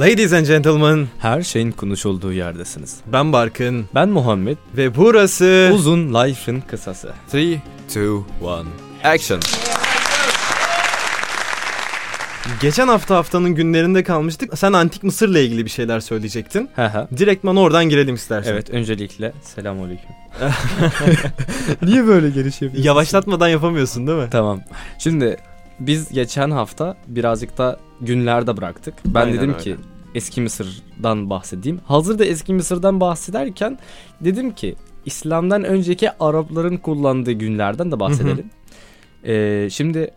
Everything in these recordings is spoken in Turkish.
Ladies and gentlemen, Her şeyin konuşulduğu yerdesiniz. ben Barkın Ben Muhammed. ve burası... Uzun life'ın kısası. 3, 2, 1, action. Geçen hafta haftanın günlerinde kalmıştık. Sen Antik Mısır'la ilgili bir şeyler söyleyecektin. Direktman oradan girelim istersen. evet öncelikle selamünaleyküm. Niye böyle giriş yapıyorsun? Yavaşlatmadan yapamıyorsun değil mi? Tamam. Şimdi biz geçen hafta birazcık da günlerde bıraktık. Ben Aynen dedim öyle. ki eski Mısır'dan bahsedeyim. Hazır da eski Mısır'dan bahsederken dedim ki İslam'dan önceki Arapların kullandığı günlerden de bahsedelim. Ee, şimdi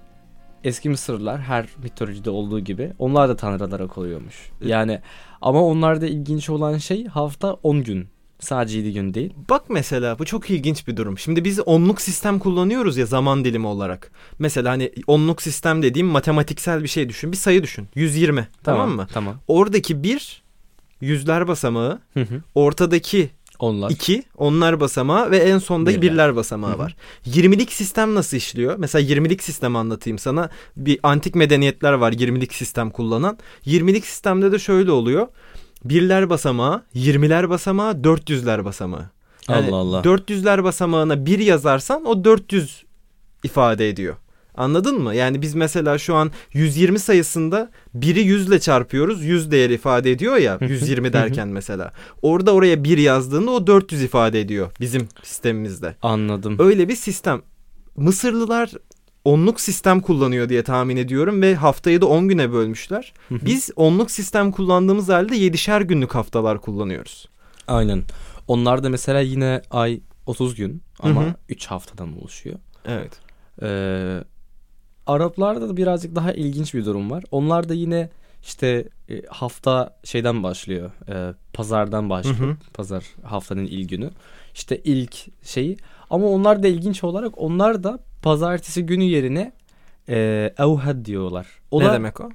eski Mısırlılar her mitolojide olduğu gibi onlar da tanrılara koyuyormuş. Yani ama onlarda ilginç olan şey hafta 10 gün. Sadece 7 gün değil. Bak mesela bu çok ilginç bir durum. Şimdi biz onluk sistem kullanıyoruz ya zaman dilimi olarak. Mesela hani onluk sistem dediğim matematiksel bir şey düşün. Bir sayı düşün. 120 tamam, mı? Tamam. Oradaki bir yüzler basamağı, Hı hı. ortadaki Onlar. 2 onlar basamağı ve en sonda Birler. birler, basamağı Hı hı. var. 20'lik sistem nasıl işliyor? Mesela 20'lik sistem anlatayım sana. Bir antik medeniyetler var 20'lik sistem kullanan. 20'lik sistemde de şöyle oluyor. Birler basamağı, 20'ler basamağı, 400'ler basamağı. Yani Allah Allah. 400'ler basamağına 1 yazarsan o 400 ifade ediyor. Anladın mı? Yani biz mesela şu an 120 sayısında 1'i 100 ile çarpıyoruz. 100 değeri ifade ediyor ya Hı hı. 120 derken mesela. Orada oraya 1 yazdığında o 400 ifade ediyor bizim sistemimizde. Anladım. Öyle bir sistem. Mısırlılar onluk sistem kullanıyor diye tahmin ediyorum ve haftayı da 10 güne bölmüşler. Hı hı. Biz onluk sistem kullandığımız halde 7'şer günlük haftalar kullanıyoruz. Aynen. Onlar da mesela yine ay 30 gün ama Hı hı. 3 haftadan oluşuyor. Evet. Ee, Araplarda da birazcık daha ilginç bir durum var. Onlar da yine işte e, hafta şeyden başlıyor. e, pazardan başlıyor. Hı hı. Pazar haftanın ilk günü. İşte ilk şeyi. Ama onlar da ilginç olarak onlar da pazartesi günü yerine e, evhed diyorlar. O ne da demek o?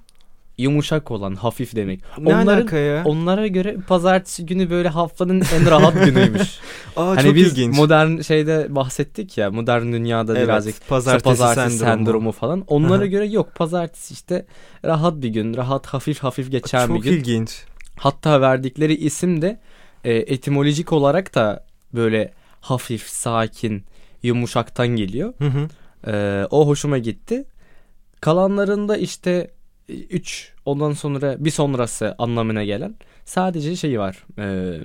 yumuşak olan, hafif demek. Ne Onların alaka ya? Onlara göre pazartesi günü böyle haftanın en rahat günüymüş. Aa hani çok biz ilginç. modern şeyde bahsettik ya modern dünyada Evet, birazcık pazartesi, pazartesi sendromu. sendromu. falan. Onlara Aha. göre yok pazartesi işte rahat bir gün, rahat hafif hafif geçen bir Çok gün. ilginç. Hatta verdikleri isim de e, etimolojik olarak da böyle hafif, sakin, yumuşaktan geliyor. Hı hı. E, o hoşuma gitti. Kalanlarında işte 3 ondan sonra bir sonrası anlamına gelen sadece şey var. E,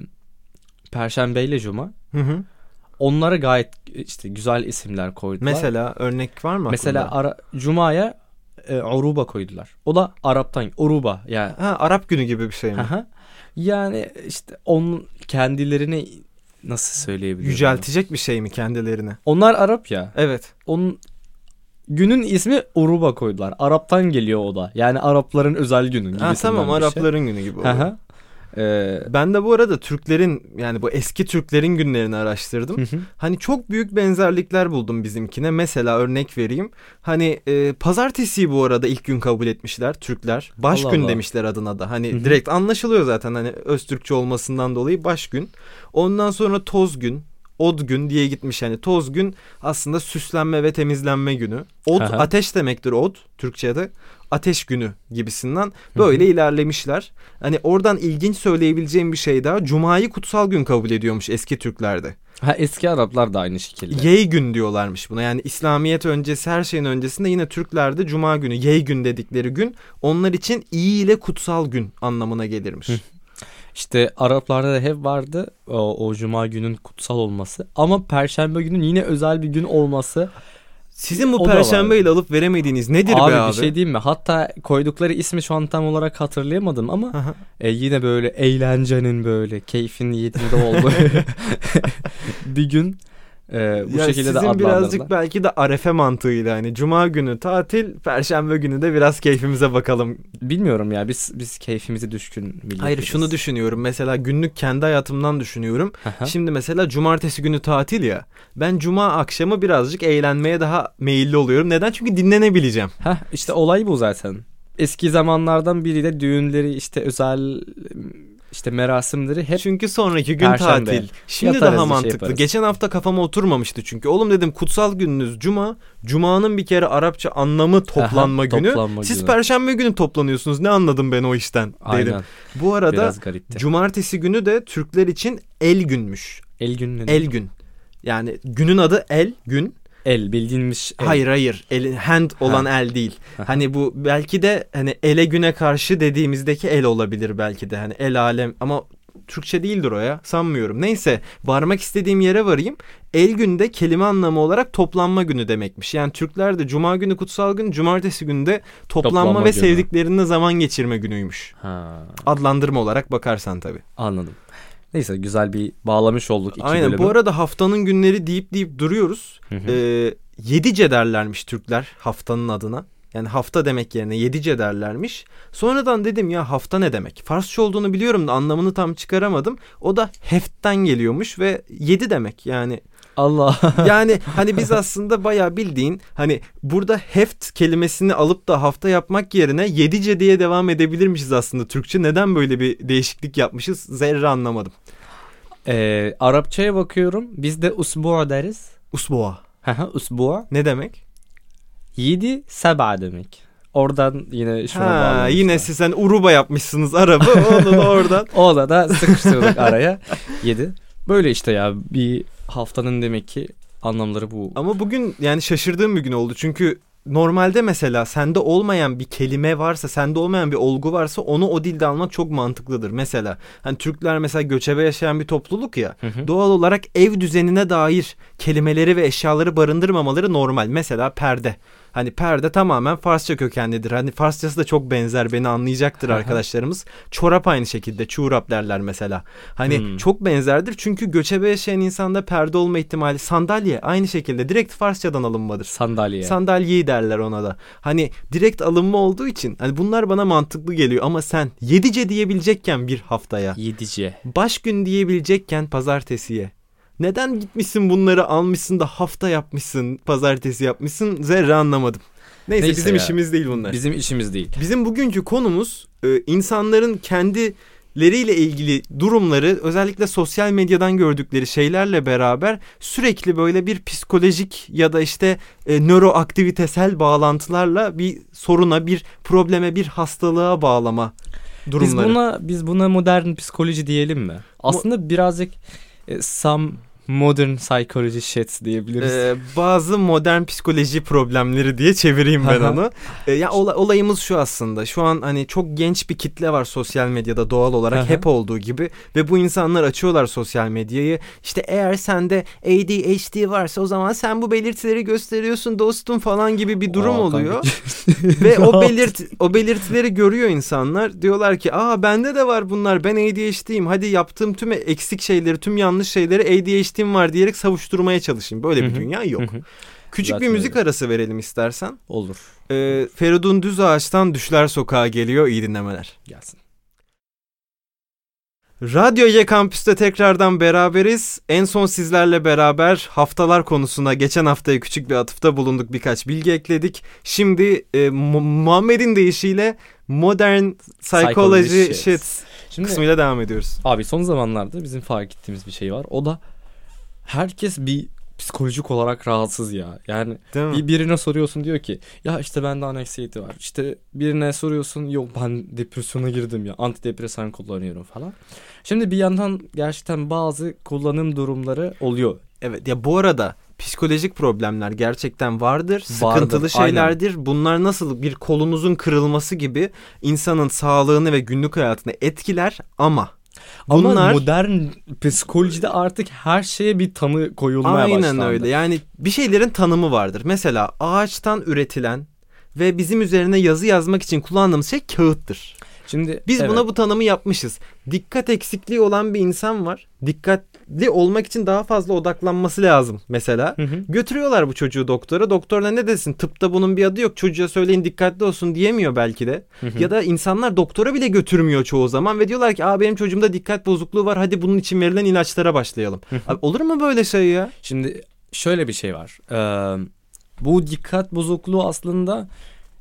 Perşembe ile Cuma. Hı hı. Onlara gayet işte güzel isimler koydular. Mesela örnek var mı Mesela ara, Cuma'ya e, Uruba koydular. O da Arap'tan Uruba yani. Ha, Arap günü gibi bir şey mi? Yani işte onun kendilerini nasıl söyleyebilirim? Yüceltecek bir şey mi kendilerini? Onlar Arap ya. Evet. Onun günün ismi Uruba koydular. Arap'tan geliyor o da. Yani Arapların özel günü gibisinden Ha, tamam şey. Arapların günü gibi oluyor. Ee, Ben de bu arada Türklerin yani bu eski Türklerin günlerini araştırdım. hı hı. Hani çok büyük benzerlikler buldum bizimkine. Mesela örnek vereyim. Hani e, pazartesiyi bu arada ilk gün kabul etmişler Türkler. Baş Allah gün Allah. demişler adına da. Hani Hı hı. direkt anlaşılıyor zaten hani Öztürkçe olmasından dolayı baş gün. Ondan sonra toz gün, od gün diye gitmiş. Yani toz gün aslında süslenme ve temizlenme günü. Od Aha. ateş demektir od Türkçe'de. Ateş günü gibisinden böyle ilerlemişler. Hani oradan ilginç söyleyebileceğim bir şey daha. Cuma'yı kutsal gün kabul ediyormuş eski Türklerde. Ha eski Araplar da aynı şekilde. Yey gün diyorlarmış buna. Yani İslamiyet öncesi her şeyin öncesinde yine Türklerde cuma günü yey gün dedikleri gün onlar için iyi ile kutsal gün anlamına gelirmiş. Hı. İşte Araplarda da hep vardı o, o cuma günün kutsal olması. Ama perşembe günün yine özel bir gün olması. Sizin bu perşembe ile alıp veremediğiniz nedir abi be abi? bir şey diyeyim mi? Hatta koydukları ismi şu an tam olarak hatırlayamadım ama Aha. e, yine böyle eğlencenin böyle keyfin yerinde olduğu bir gün e, bu Ya şekilde de sizin adlandırdılar. birazcık belki de arefe mantığıyla hani cuma günü tatil, perşembe günü de biraz keyfimize bakalım. Bilmiyorum ya biz biz keyfimize düşkün milletiz. Hayır şunu düşünüyorum. Mesela günlük kendi hayatımdan düşünüyorum. Aha. Şimdi mesela cumartesi günü tatil ya. Ben cuma akşamı birazcık eğlenmeye daha meyilli oluyorum. Neden? Çünkü dinlenebileceğim. Heh, işte olay bu zaten. Eski zamanlardan biri de düğünleri işte özel işte merasimleri hep Çünkü sonraki gün Perşembe. tatil. Şimdi Yatarız, daha şey mantıklı. yaparız. Geçen hafta kafama oturmamıştı çünkü. Oğlum dedim kutsal gününüz cuma. Cuma'nın bir kere Arapça anlamı toplanma Aha, günü. toplanma Siz günü. perşembe günü toplanıyorsunuz. Ne anladım ben o işten dedim. Aynen. Bu arada cumartesi günü de Türkler için el günmüş. el günü El gün. Yani günün adı el gün. El bildiğimiz el. Hayır hayır. El, hand olan el değil. Hani bu belki de hani ele güne karşı dediğimizdeki el olabilir belki de. Hani el alem ama Türkçe değildir o ya. Sanmıyorum. Neyse varmak istediğim yere varayım. El günde kelime anlamı olarak toplanma günü demekmiş. Yani Türkler de cuma günü kutsal gün, cumartesi günü de toplanma, Toplanma ve günü. sevdiklerinle zaman geçirme günüymüş. Ha, Adlandırma olarak bakarsan tabii. anladım. Neyse güzel bir bağlamış olduk iki Aynen. bölümü. Bu arada haftanın günleri deyip deyip duruyoruz. Hı hı. Ee, yedice derlermiş Türkler haftanın adına. Yani hafta demek yerine yedice derlermiş. Sonradan dedim ya hafta ne demek? Farsça olduğunu biliyorum da anlamını tam çıkaramadım. O da heftten geliyormuş ve yedi demek yani. Allah. Yani hani biz aslında bayağı bildiğin hani burada heft kelimesini alıp da hafta yapmak yerine yedice diye devam edebilirmişiz aslında Türkçe. Neden böyle bir değişiklik yapmışız zerre anlamadım. Ee, Arapçaya bakıyorum. Biz de usbu deriz. Usboğa Haha, usbu. ne demek? Yedi seba demek. Oradan yine şuna Ha, yine siz sen Uruba yapmışsınız araba onu da oradan. Ona da sıkıştırdık araya. Yedi. Böyle işte ya bir haftanın demek ki anlamları bu. Ama bugün yani şaşırdığım bir gün oldu. Çünkü normalde mesela sende olmayan bir kelime varsa, sende olmayan bir olgu varsa onu o dilde almak çok mantıklıdır. Mesela hani Türkler mesela göçebe yaşayan bir topluluk ya. Hı hı. Doğal olarak ev düzenine dair kelimeleri ve eşyaları barındırmamaları normal. Mesela perde. Hani perde tamamen Farsça kökenlidir. Hani Farsçası da çok benzer beni anlayacaktır arkadaşlarımız. Çorap aynı şekilde çuğrap derler mesela. Hani Hmm. çok benzerdir çünkü göçebe yaşayan insanda perde olma ihtimali sandalye aynı şekilde direkt Farsçadan alınmadır. Sandalye. Sandalyeyi derler ona da. Hani direkt alınma olduğu için hani bunlar bana mantıklı geliyor ama sen yedice diyebilecekken bir haftaya Yedici. baş gün diyebilecekken pazartesiye. Neden gitmişsin bunları almışsın da hafta yapmışsın, pazartesi yapmışsın zerre anlamadım. Neyse, Neyse bizim ya. işimiz değil bunlar. Bizim işimiz değil. Bizim bugünkü konumuz e, insanların kendileriyle ilgili durumları özellikle sosyal medyadan gördükleri şeylerle beraber sürekli böyle bir psikolojik ya da işte e, nöroaktivitesel bağlantılarla bir soruna, bir probleme, bir hastalığa bağlama durumları. Biz buna biz buna modern psikoloji diyelim mi? Aslında birazcık e, some modern psychology shit diyebiliriz. Ee, bazı modern psikoloji problemleri diye çevireyim ben onu. Ee, ya ola- olayımız şu aslında. Şu an hani çok genç bir kitle var sosyal medyada doğal olarak hep olduğu gibi ve bu insanlar açıyorlar sosyal medyayı. İşte eğer sende ADHD varsa o zaman sen bu belirtileri gösteriyorsun dostum falan gibi bir durum Aa, oluyor. Ve o belirt o belirtileri görüyor insanlar. Diyorlar ki, "Aa bende de var bunlar. Ben ADHD'yim. Hadi yaptığım tüm eksik şeyleri, tüm yanlış şeyleri ADHD'm var diyerek savuşturmaya çalışayım." Böyle bir dünya yok. Küçük Zaten bir müzik öyle. arası verelim istersen. Olur. Ee, Feridun Düzağaç'tan Düşler Sokağa geliyor. İyi dinlemeler. Gelsin. Radyo Y Kampüs'te tekrardan beraberiz. En son sizlerle beraber haftalar konusuna geçen haftaya küçük bir atıfta bulunduk. Birkaç bilgi ekledik. Şimdi e, Mu- Muhammed'in deyişiyle Modern Psychology Psychology Shit shit. Şimdi kısmıyla devam ediyoruz. abi son zamanlarda bizim fark ettiğimiz bir şey var. O da herkes bir psikolojik olarak rahatsız ya. Yani bir birine soruyorsun diyor ki ya işte bende anksiyete var. İşte birine soruyorsun yok ben depresyona girdim ya. Antidepresan kullanıyorum falan. Şimdi bir yandan gerçekten bazı kullanım durumları oluyor. Evet ya bu arada psikolojik problemler gerçekten vardır. Vardır, Sıkıntılı şeylerdir. Bunlar nasıl bir kolunuzun kırılması gibi insanın sağlığını ve günlük hayatını etkiler ama Ama bunlar modern psikolojide artık her şeye bir tanı koyulmaya Aynen başlandı. öyle. Yani bir şeylerin tanımı vardır. Mesela ağaçtan üretilen ve bizim üzerine yazı yazmak için kullandığımız şey kağıttır. Şimdi Biz evet, buna bu tanımı yapmışız. Dikkat eksikliği olan bir insan var. Dikkatli olmak için daha fazla odaklanması lazım mesela. Hı hı. Götürüyorlar bu çocuğu doktora. Doktor da ne desin? Tıpta bunun bir adı yok. Çocuğa söyleyin dikkatli olsun diyemiyor belki de. Hı hı. Ya da insanlar doktora bile götürmüyor çoğu zaman ve diyorlar ki Aa benim çocuğumda dikkat bozukluğu var. Hadi bunun için verilen ilaçlara başlayalım. Hı hı. Abi, olur mu böyle şey ya? Şimdi şöyle bir şey var. Ee, bu dikkat bozukluğu aslında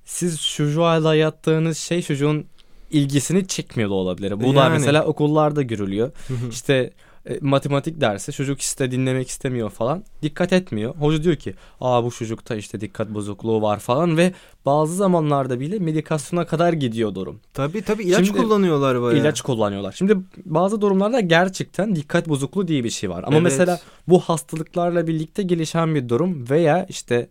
siz çocuğa yattığınız şey çocuğun ilgisini çekmiyor da olabilir. Bu da Yani. mesela okullarda görülüyor. İşte e, matematik dersi çocuk işte dinlemek istemiyor falan. Dikkat etmiyor. Hoca diyor ki aa bu çocukta işte dikkat bozukluğu var falan ve bazı zamanlarda bile medikasyona kadar gidiyor durum. Tabii tabii ilaç Şimdi kullanıyorlar bayağı. İlaç kullanıyorlar. Şimdi bazı durumlarda gerçekten dikkat bozukluğu diye bir şey var. Ama Evet. mesela bu hastalıklarla birlikte gelişen bir durum veya işte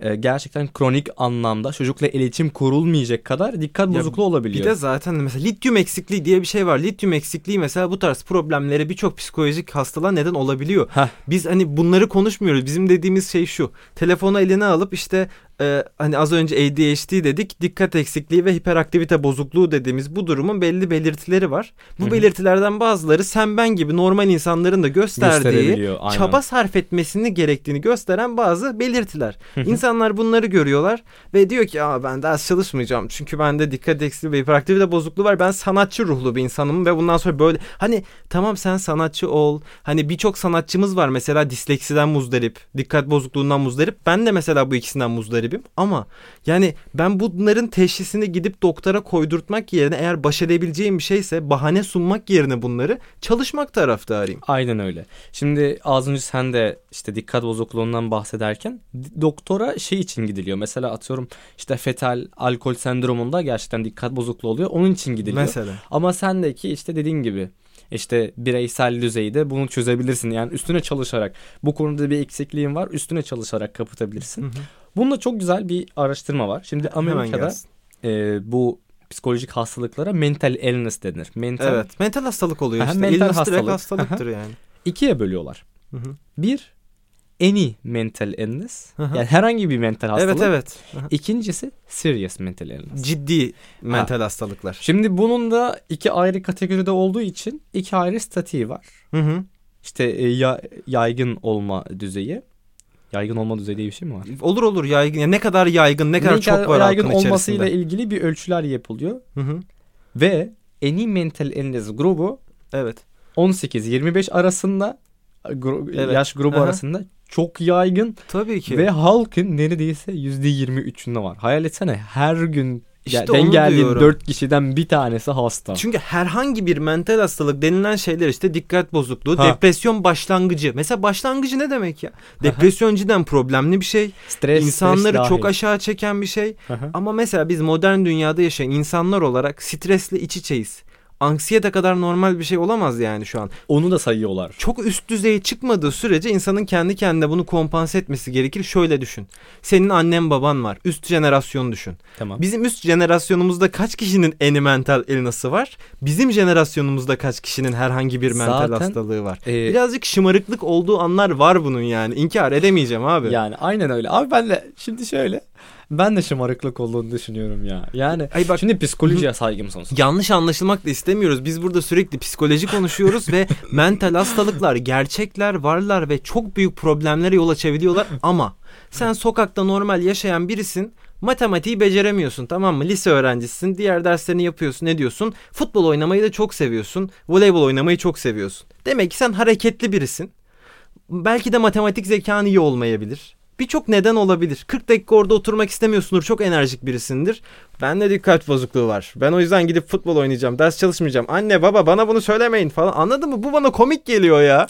e, gerçekten kronik anlamda çocukla iletişim kurulmayacak kadar dikkat Ya bozukluğu olabiliyor. Bir de zaten mesela lityum eksikliği diye bir şey var. Lityum eksikliği mesela bu tarz problemlere birçok psikolojik hastalığa neden olabiliyor. Heh. Biz hani bunları konuşmuyoruz. Bizim dediğimiz şey şu. Telefonu eline alıp işte e, hani az önce ADHD dedik. Dikkat eksikliği ve hiperaktivite bozukluğu dediğimiz bu durumun belli belirtileri var. Bu Hı hı. belirtilerden bazıları sen ben gibi normal insanların da gösterdiği çaba sarf etmesini gerektiğini gösteren bazı belirtiler. Hı hı. İnsanlar bunları görüyorlar ve diyor ki Aa, ben ders çalışmayacağım çünkü bende dikkat eksikliği ve hiperaktivite bozukluğu var. Ben sanatçı ruhlu bir insanım ve bundan sonra böyle hani tamam sen sanatçı ol. Hani birçok sanatçımız var mesela disleksiden muzdarip, dikkat bozukluğundan muzdarip. Ben de mesela bu ikisinden muzdaribim ama yani ben bunların teşhisini gidip doktora koydurtmak yerine eğer baş edebileceğim bir şeyse bahane sunmak yerine bunları çalışmak taraftarıyım. Aynen öyle. Şimdi az önce sen de işte dikkat bozukluğundan bahsederken doktora şey için gidiliyor. Mesela atıyorum işte fetal alkol sendromunda gerçekten dikkat bozukluğu oluyor. Onun için gidiliyor. Mesela. Ama sendeki işte dediğin gibi işte bireysel düzeyde bunu çözebilirsin. Yani üstüne çalışarak bu konuda bir eksikliğin var üstüne çalışarak kapatabilirsin. Hı hı. Bunda çok güzel bir araştırma var. Şimdi Amerika'da e, bu psikolojik hastalıklara mental illness denir. Mental Evet. Mental hastalık oluyor Aha, işte. mental İllness hastalık. hastalıktır yani. ikiye bölüyorlar. Hı hı. Bir any mental illness. Hı hı. yani herhangi bir mental hastalık. Evet evet. Aha. İkincisi serious mental illness. Ciddi mental hastalıklar. Şimdi bunun da iki ayrı kategoride olduğu için iki ayrı statiği var. Hı hı. İşte e, ya, yaygın olma düzeyi. Yaygın olma düzeyi diye bir şey mi var? Olur olur yaygın. Yani ne kadar yaygın, ne kadar çok var yaygın olmasıyla içerisinde. ilgili bir ölçüler yapılıyor. Hı hı. Ve any mental illness grubu Evet. 18-25 arasında gru- Evet. yaş grubu Aha. arasında çok yaygın Tabii ki. ve halkın neredeyse %23'ünde var. Hayal etsene her gün İşte onu geldiğin. 4 kişiden bir tanesi hasta. Çünkü herhangi bir mental hastalık denilen şeyler işte dikkat bozukluğu, Ha. depresyon başlangıcı. Mesela başlangıcı ne demek ya? Depresyon cidden problemli bir şey. Stres, İnsanları stres çok dahil. aşağı çeken bir şey. Ama mesela biz modern dünyada yaşayan insanlar olarak stresle iç içeyiz. Anksiyete kadar normal bir şey olamaz yani şu an. Onu da sayıyorlar. Çok üst düzeye çıkmadığı sürece insanın kendi kendine bunu kompanse etmesi gerekir. Şöyle düşün. Senin annen baban var. Üst jenerasyon düşün. Tamam. Bizim üst jenerasyonumuzda kaç kişinin eni mental illness'ı var? Bizim jenerasyonumuzda kaç kişinin herhangi bir mental Zaten, hastalığı var? Ee, Birazcık şımarıklık olduğu anlar var bunun yani. İnkar edemeyeceğim abi. yani aynen öyle. Abi ben de şimdi şöyle ben de şımarıklık olduğunu düşünüyorum ya. Yani Ay bak şimdi psikolojiye saygım sonsuz. yanlış anlaşılmak da istemiyoruz. Biz burada sürekli psikoloji konuşuyoruz ve mental hastalıklar gerçekler varlar ve çok büyük problemlere yol açabiliyorlar ama sen sokakta normal yaşayan birisin. Matematiği beceremiyorsun tamam mı? Lise öğrencisisin. Diğer derslerini yapıyorsun. Ne diyorsun? Futbol oynamayı da çok seviyorsun. Voleybol oynamayı çok seviyorsun. Demek ki sen hareketli birisin. Belki de matematik zekan iyi olmayabilir. Birçok neden olabilir. 40 dakika orada oturmak istemiyorsundur. Çok enerjik birisindir. Bende dikkat bozukluğu var. Ben o yüzden gidip futbol oynayacağım. Ders çalışmayacağım. Anne baba bana bunu söylemeyin falan. Anladın mı? Bu bana komik geliyor ya.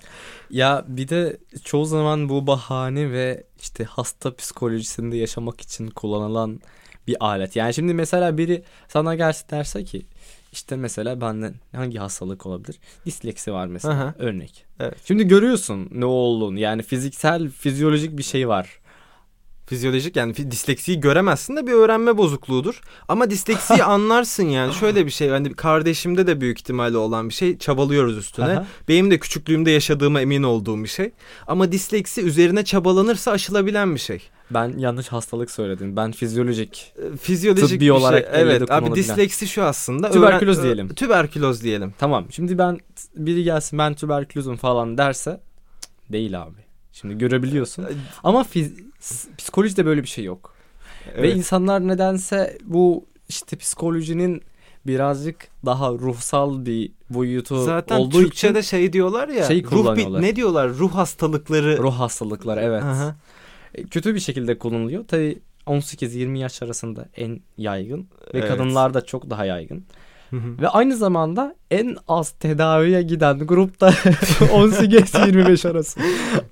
Ya bir de çoğu zaman bu bahane ve işte hasta psikolojisinde yaşamak için kullanılan bir alet. Yani şimdi mesela biri sana gelse derse ki işte mesela benden hangi hastalık olabilir? Disleksi var mesela Aha. örnek. Evet. Şimdi görüyorsun ne olduğunu yani fiziksel fizyolojik bir şey var. Fizyolojik yani disleksiyi göremezsin de bir öğrenme bozukluğudur. Ama disleksiyi anlarsın yani. Şöyle bir şey hani kardeşimde de büyük ihtimalle olan bir şey. Çabalıyoruz üstüne. Aha. Benim de küçüklüğümde yaşadığıma emin olduğum bir şey. Ama disleksi üzerine çabalanırsa aşılabilen bir şey. Ben yanlış hastalık söyledim. Ben fizyolojik. Ee, Fizyolojik Tıbbi bir şey. olarak Evet abi disleksi şu aslında. Tüberküloz öğren- diyelim. Tüberküloz diyelim. Tamam. Şimdi ben biri gelsin ben tüberkülozum falan derse değil abi. Şimdi görebiliyorsun. Ama fiz- s- psikolojide böyle bir şey yok. Ve Evet. insanlar nedense bu işte psikolojinin birazcık daha ruhsal bir boyutu Zaten olduğu Türkçe'de için şey diyorlar ya. şey ruh bir, ne diyorlar? Ruh hastalıkları. ruh hastalıkları evet. Aha. E, Kötü bir şekilde kullanılıyor. Tabii 18-20 yaş arasında en yaygın ve Evet. kadınlarda çok daha yaygın. Hı hı. Ve aynı zamanda en az tedaviye giden grupta 18-25 arası.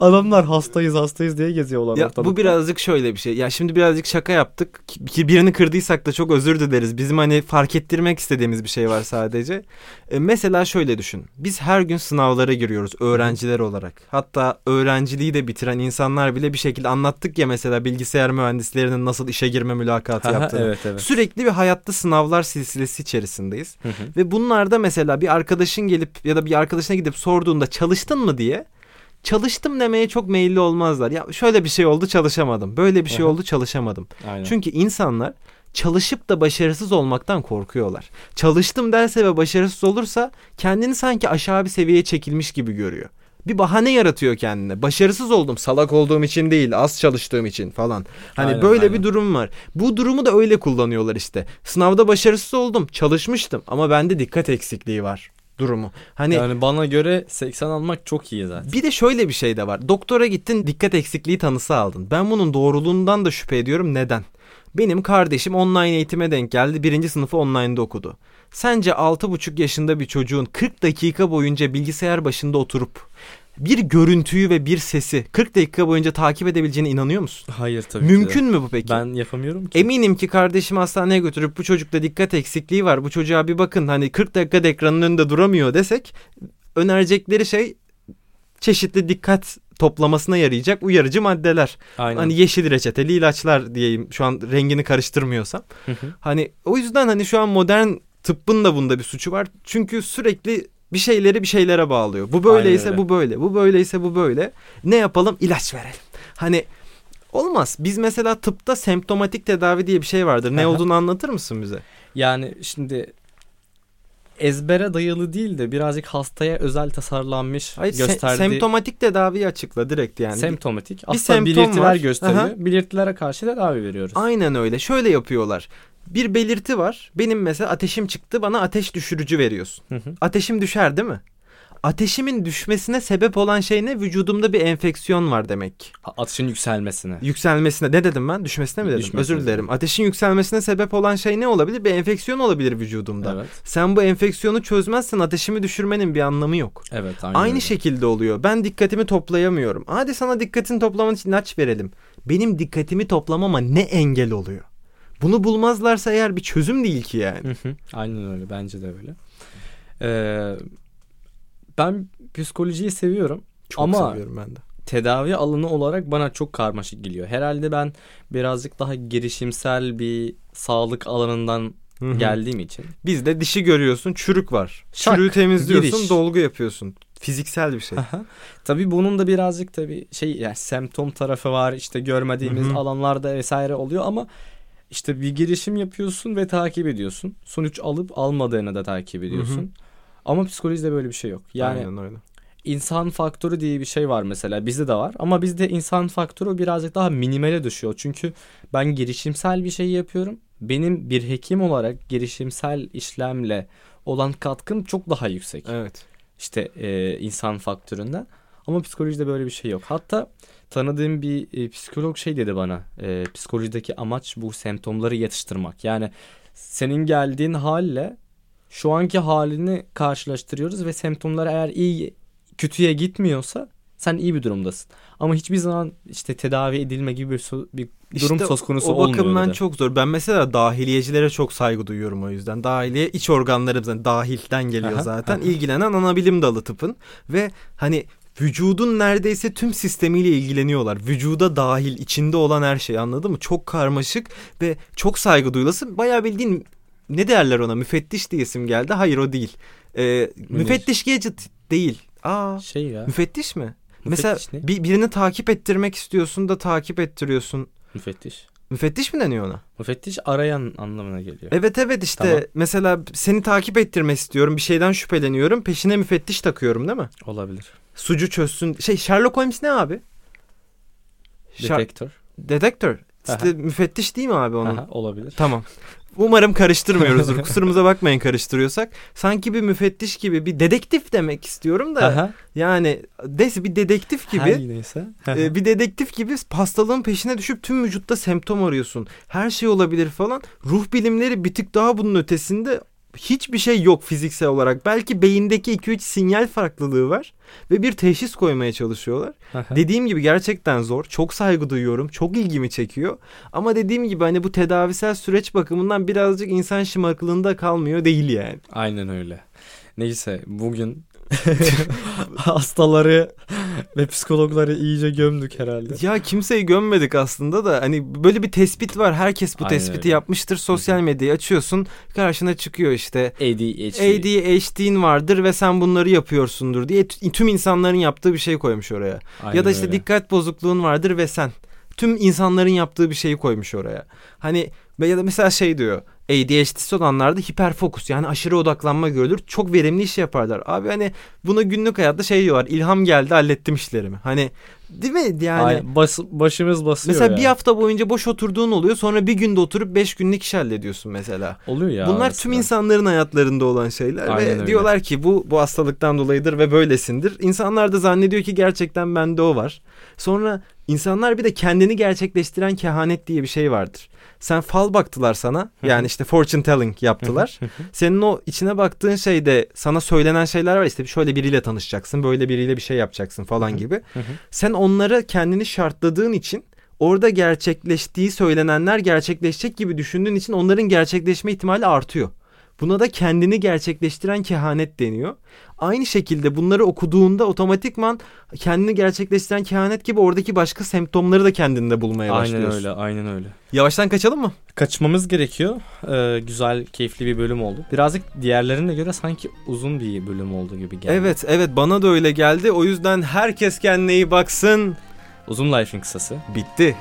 Adamlar hastayız hastayız diye geziyorlar Ya ortalıkta. bu birazcık şöyle bir şey. Ya şimdi birazcık şaka yaptık. Ki birini kırdıysak da çok özür dileriz. Bizim hani fark ettirmek istediğimiz bir şey var sadece. E, mesela şöyle düşün. Biz her gün sınavlara giriyoruz öğrenciler olarak. Hatta öğrenciliği de bitiren insanlar bile bir şekilde anlattık ya mesela bilgisayar mühendislerinin nasıl işe girme mülakatı yaptığını. evet evet. Sürekli bir hayatta sınavlar silsilesi içerisindeyiz. Hı hı. Ve bunlarda mesela bir arkadaşın gelip ya da bir arkadaşına gidip sorduğunda çalıştın mı diye çalıştım demeye çok meyilli olmazlar. Ya şöyle bir şey oldu çalışamadım. Böyle bir şey oldu çalışamadım. Aynen. Çünkü insanlar çalışıp da başarısız olmaktan korkuyorlar. Çalıştım derse ve başarısız olursa kendini sanki aşağı bir seviyeye çekilmiş gibi görüyor. Bir bahane yaratıyor kendine. Başarısız oldum salak olduğum için değil az çalıştığım için falan. Hani Aynen, böyle aynen. bir durum var. Bu durumu da öyle kullanıyorlar işte. Sınavda başarısız oldum çalışmıştım ama bende dikkat eksikliği var durumu. Hani yani bana göre 80 almak çok iyi zaten. bir de şöyle bir şey de var. Doktora gittin dikkat eksikliği tanısı aldın. Ben bunun doğruluğundan da şüphe ediyorum. Neden? Benim kardeşim online eğitime denk geldi. Birinci sınıfı online'da okudu. Sence 6,5 yaşında bir çocuğun 40 dakika boyunca bilgisayar başında oturup bir görüntüyü ve bir sesi 40 dakika boyunca takip edebileceğine inanıyor musun? Hayır tabii ki. Mümkün mü bu peki? Ben yapamıyorum ki. Eminim ki kardeşimi hastaneye götürüp bu çocukta dikkat eksikliği var. Bu çocuğa bir bakın hani 40 dakika ekranın önünde duramıyor desek önerecekleri şey çeşitli dikkat toplamasına yarayacak uyarıcı maddeler. Aynen. Hani yeşil reçeteli ilaçlar diyeyim şu an rengini karıştırmıyorsam. Hı hı. Hani o yüzden hani şu an modern tıbbın da bunda bir suçu var. Çünkü sürekli bir şeyleri bir şeylere bağlıyor. Bu böyleyse öyle. bu böyle. Bu böyleyse bu böyle. Ne yapalım? İlaç verelim. Hani olmaz. Biz mesela tıpta semptomatik tedavi diye bir şey vardır. Ne Aha. olduğunu anlatır mısın bize? Yani şimdi ezbere dayalı değil de birazcık hastaya özel tasarlanmış Hayır, se- gösterdiği semptomatik tedaviyi açıkla direkt yani. semptomatik. bir Aslında semptom belirtiler var. gösteriyor. Aha. Belirtilere karşı tedavi veriyoruz. Aynen öyle. Şöyle yapıyorlar. Bir belirti var. Benim mesela ateşim çıktı. Bana ateş düşürücü veriyorsun. Hı hı. Ateşim düşer değil mi? Ateşimin düşmesine sebep olan şey ne? Vücudumda bir enfeksiyon var demek. ki. Atışın yükselmesine. Yükselmesine ne dedim ben? Düşmesine mi dedim? Düşmesine Özür dilerim. Ateşin yükselmesine sebep olan şey ne olabilir? Bir enfeksiyon olabilir vücudumda. Evet. Sen bu enfeksiyonu çözmezsen ateşimi düşürmenin bir anlamı yok. Evet Aynı öyle. şekilde oluyor. Ben dikkatimi toplayamıyorum. Hadi sana dikkatini toplaman için ilaç verelim. Benim dikkatimi toplamama ne engel oluyor? Bunu bulmazlarsa eğer bir çözüm değil ki yani. Hı hı. Aynen öyle bence de öyle. Ee, ben psikolojiyi seviyorum Çok Ama- seviyorum ben de. tedavi alanı olarak bana çok karmaşık geliyor. Herhalde ben birazcık daha girişimsel bir sağlık alanından Hı hı. geldiğim için. Bizde dişi görüyorsun çürük var. Şak, Çürüğü temizliyorsun giriş. dolgu yapıyorsun. Fiziksel bir şey. Aha. Tabii bunun da birazcık tabii şey yani semptom tarafı var işte görmediğimiz Hı hı. alanlarda vesaire oluyor ama işte bir girişim yapıyorsun ve takip ediyorsun. Sonuç alıp almadığını da takip ediyorsun. Hı hı. Ama psikolojide böyle bir şey yok. Yani Aynen öyle. insan faktörü diye bir şey var mesela bizde de var ama bizde insan faktörü birazcık daha minimale düşüyor. Çünkü ben girişimsel bir şey yapıyorum. Benim bir hekim olarak girişimsel işlemle olan katkım çok daha yüksek. Evet. İşte e, insan faktöründen. Ama psikolojide böyle bir şey yok. Hatta tanıdığım bir e, psikolog şey dedi bana. E, psikolojideki amaç bu semptomları yatıştırmak. Yani senin geldiğin halle şu anki halini karşılaştırıyoruz ve semptomlar eğer iyi kötüye gitmiyorsa sen iyi bir durumdasın. Ama hiçbir zaman işte tedavi edilme gibi bir, so- bir durum İşte söz konusu o olmuyor. bakımdan dedi. çok zor. Ben mesela dahiliyecilere çok saygı duyuyorum o yüzden. Dahiliye iç organlarımızdan dahilden geliyor Aha, zaten. aha. İlgilenen ana bilim dalı tıpın ve hani vücudun neredeyse tüm sistemiyle ilgileniyorlar. Vücuda dahil içinde olan her şey anladın mı? Çok karmaşık ve çok saygı duyulası. Bayağı bildiğin ne derler ona müfettiş diye isim geldi. Hayır o değil. Ee, müfettiş gadget değil. Aa şey ya. müfettiş mi? Müfettiş Mesela ne? bir, birini takip ettirmek istiyorsun da takip ettiriyorsun. Müfettiş. Müfettiş mi deniyor ona? Müfettiş arayan anlamına geliyor. Evet evet işte Tamam. mesela seni takip ettirmek istiyorum bir şeyden şüpheleniyorum peşine müfettiş takıyorum değil mi? Olabilir. Sucu çözsün şey Sherlock Holmes ne abi? Detektör. Dedektör. İşte müfettiş değil mi abi onun? Aha, olabilir. Tamam. Umarım karıştırmıyoruzdur. Kusurumuza bakmayın karıştırıyorsak. Sanki bir müfettiş gibi bir dedektif demek istiyorum da Aha. yani neyse bir dedektif gibi. Her neyse. Ee, bir dedektif gibi hastalığın peşine düşüp tüm vücutta semptom arıyorsun. Her şey olabilir falan. Ruh bilimleri bir tık daha bunun ötesinde hiçbir şey yok fiziksel olarak. Belki beyindeki 2-3 sinyal farklılığı var ve bir teşhis koymaya çalışıyorlar. dediğim gibi gerçekten zor. Çok saygı duyuyorum. Çok ilgimi çekiyor. Ama dediğim gibi hani bu tedavisel süreç bakımından birazcık insan şımarıklığında kalmıyor değil yani. Aynen öyle. Neyse bugün hastaları ve psikologları iyice gömdük herhalde. Ya kimseyi gömmedik aslında da hani böyle bir tespit var. Herkes bu Aynen tespiti öyle. yapmıştır. Sosyal medyayı açıyorsun. Karşına çıkıyor işte. ADHD. ADHD'in vardır ve sen bunları yapıyorsundur diye tüm insanların yaptığı bir şey koymuş oraya. Aynen ya da işte öyle. dikkat bozukluğun vardır ve sen tüm insanların yaptığı bir şeyi koymuş oraya. Hani ve ya da mesela şey diyor. ADHD'si olanlarda hiperfokus yani aşırı odaklanma görülür. Çok verimli iş yaparlar. Abi hani buna günlük hayatta şey diyorlar. İlham geldi hallettim işlerimi. Hani değil mi? Yani Ay, bas- başımız basıyor mesela ya. bir hafta boyunca boş oturduğun oluyor. Sonra bir günde oturup beş günlük iş hallediyorsun mesela. Oluyor ya. Bunlar arasında. tüm insanların hayatlarında olan şeyler Aynen ve öyle. diyorlar ki bu bu hastalıktan dolayıdır ve böylesindir. İnsanlar da zannediyor ki gerçekten bende o var. Sonra insanlar bir de kendini gerçekleştiren kehanet diye bir şey vardır. Sen fal baktılar sana. Yani işte fortune telling yaptılar. Senin o içine baktığın şeyde sana söylenen şeyler var işte şöyle biriyle tanışacaksın, böyle biriyle bir şey yapacaksın falan gibi. Sen onları kendini şartladığın için orada gerçekleştiği söylenenler gerçekleşecek gibi düşündüğün için onların gerçekleşme ihtimali artıyor. Buna da kendini gerçekleştiren kehanet deniyor. Aynı şekilde bunları okuduğunda otomatikman kendini gerçekleştiren kehanet gibi oradaki başka semptomları da kendinde bulmaya Aynen başlıyorsun. öyle, aynen öyle. Yavaştan kaçalım mı? Kaçmamız gerekiyor. Ee, güzel, keyifli bir bölüm oldu. Birazcık diğerlerine göre sanki uzun bir bölüm oldu gibi geldi. Evet, evet bana da öyle geldi. O yüzden herkes kendine iyi baksın. Uzun Life'in kısası. Bitti.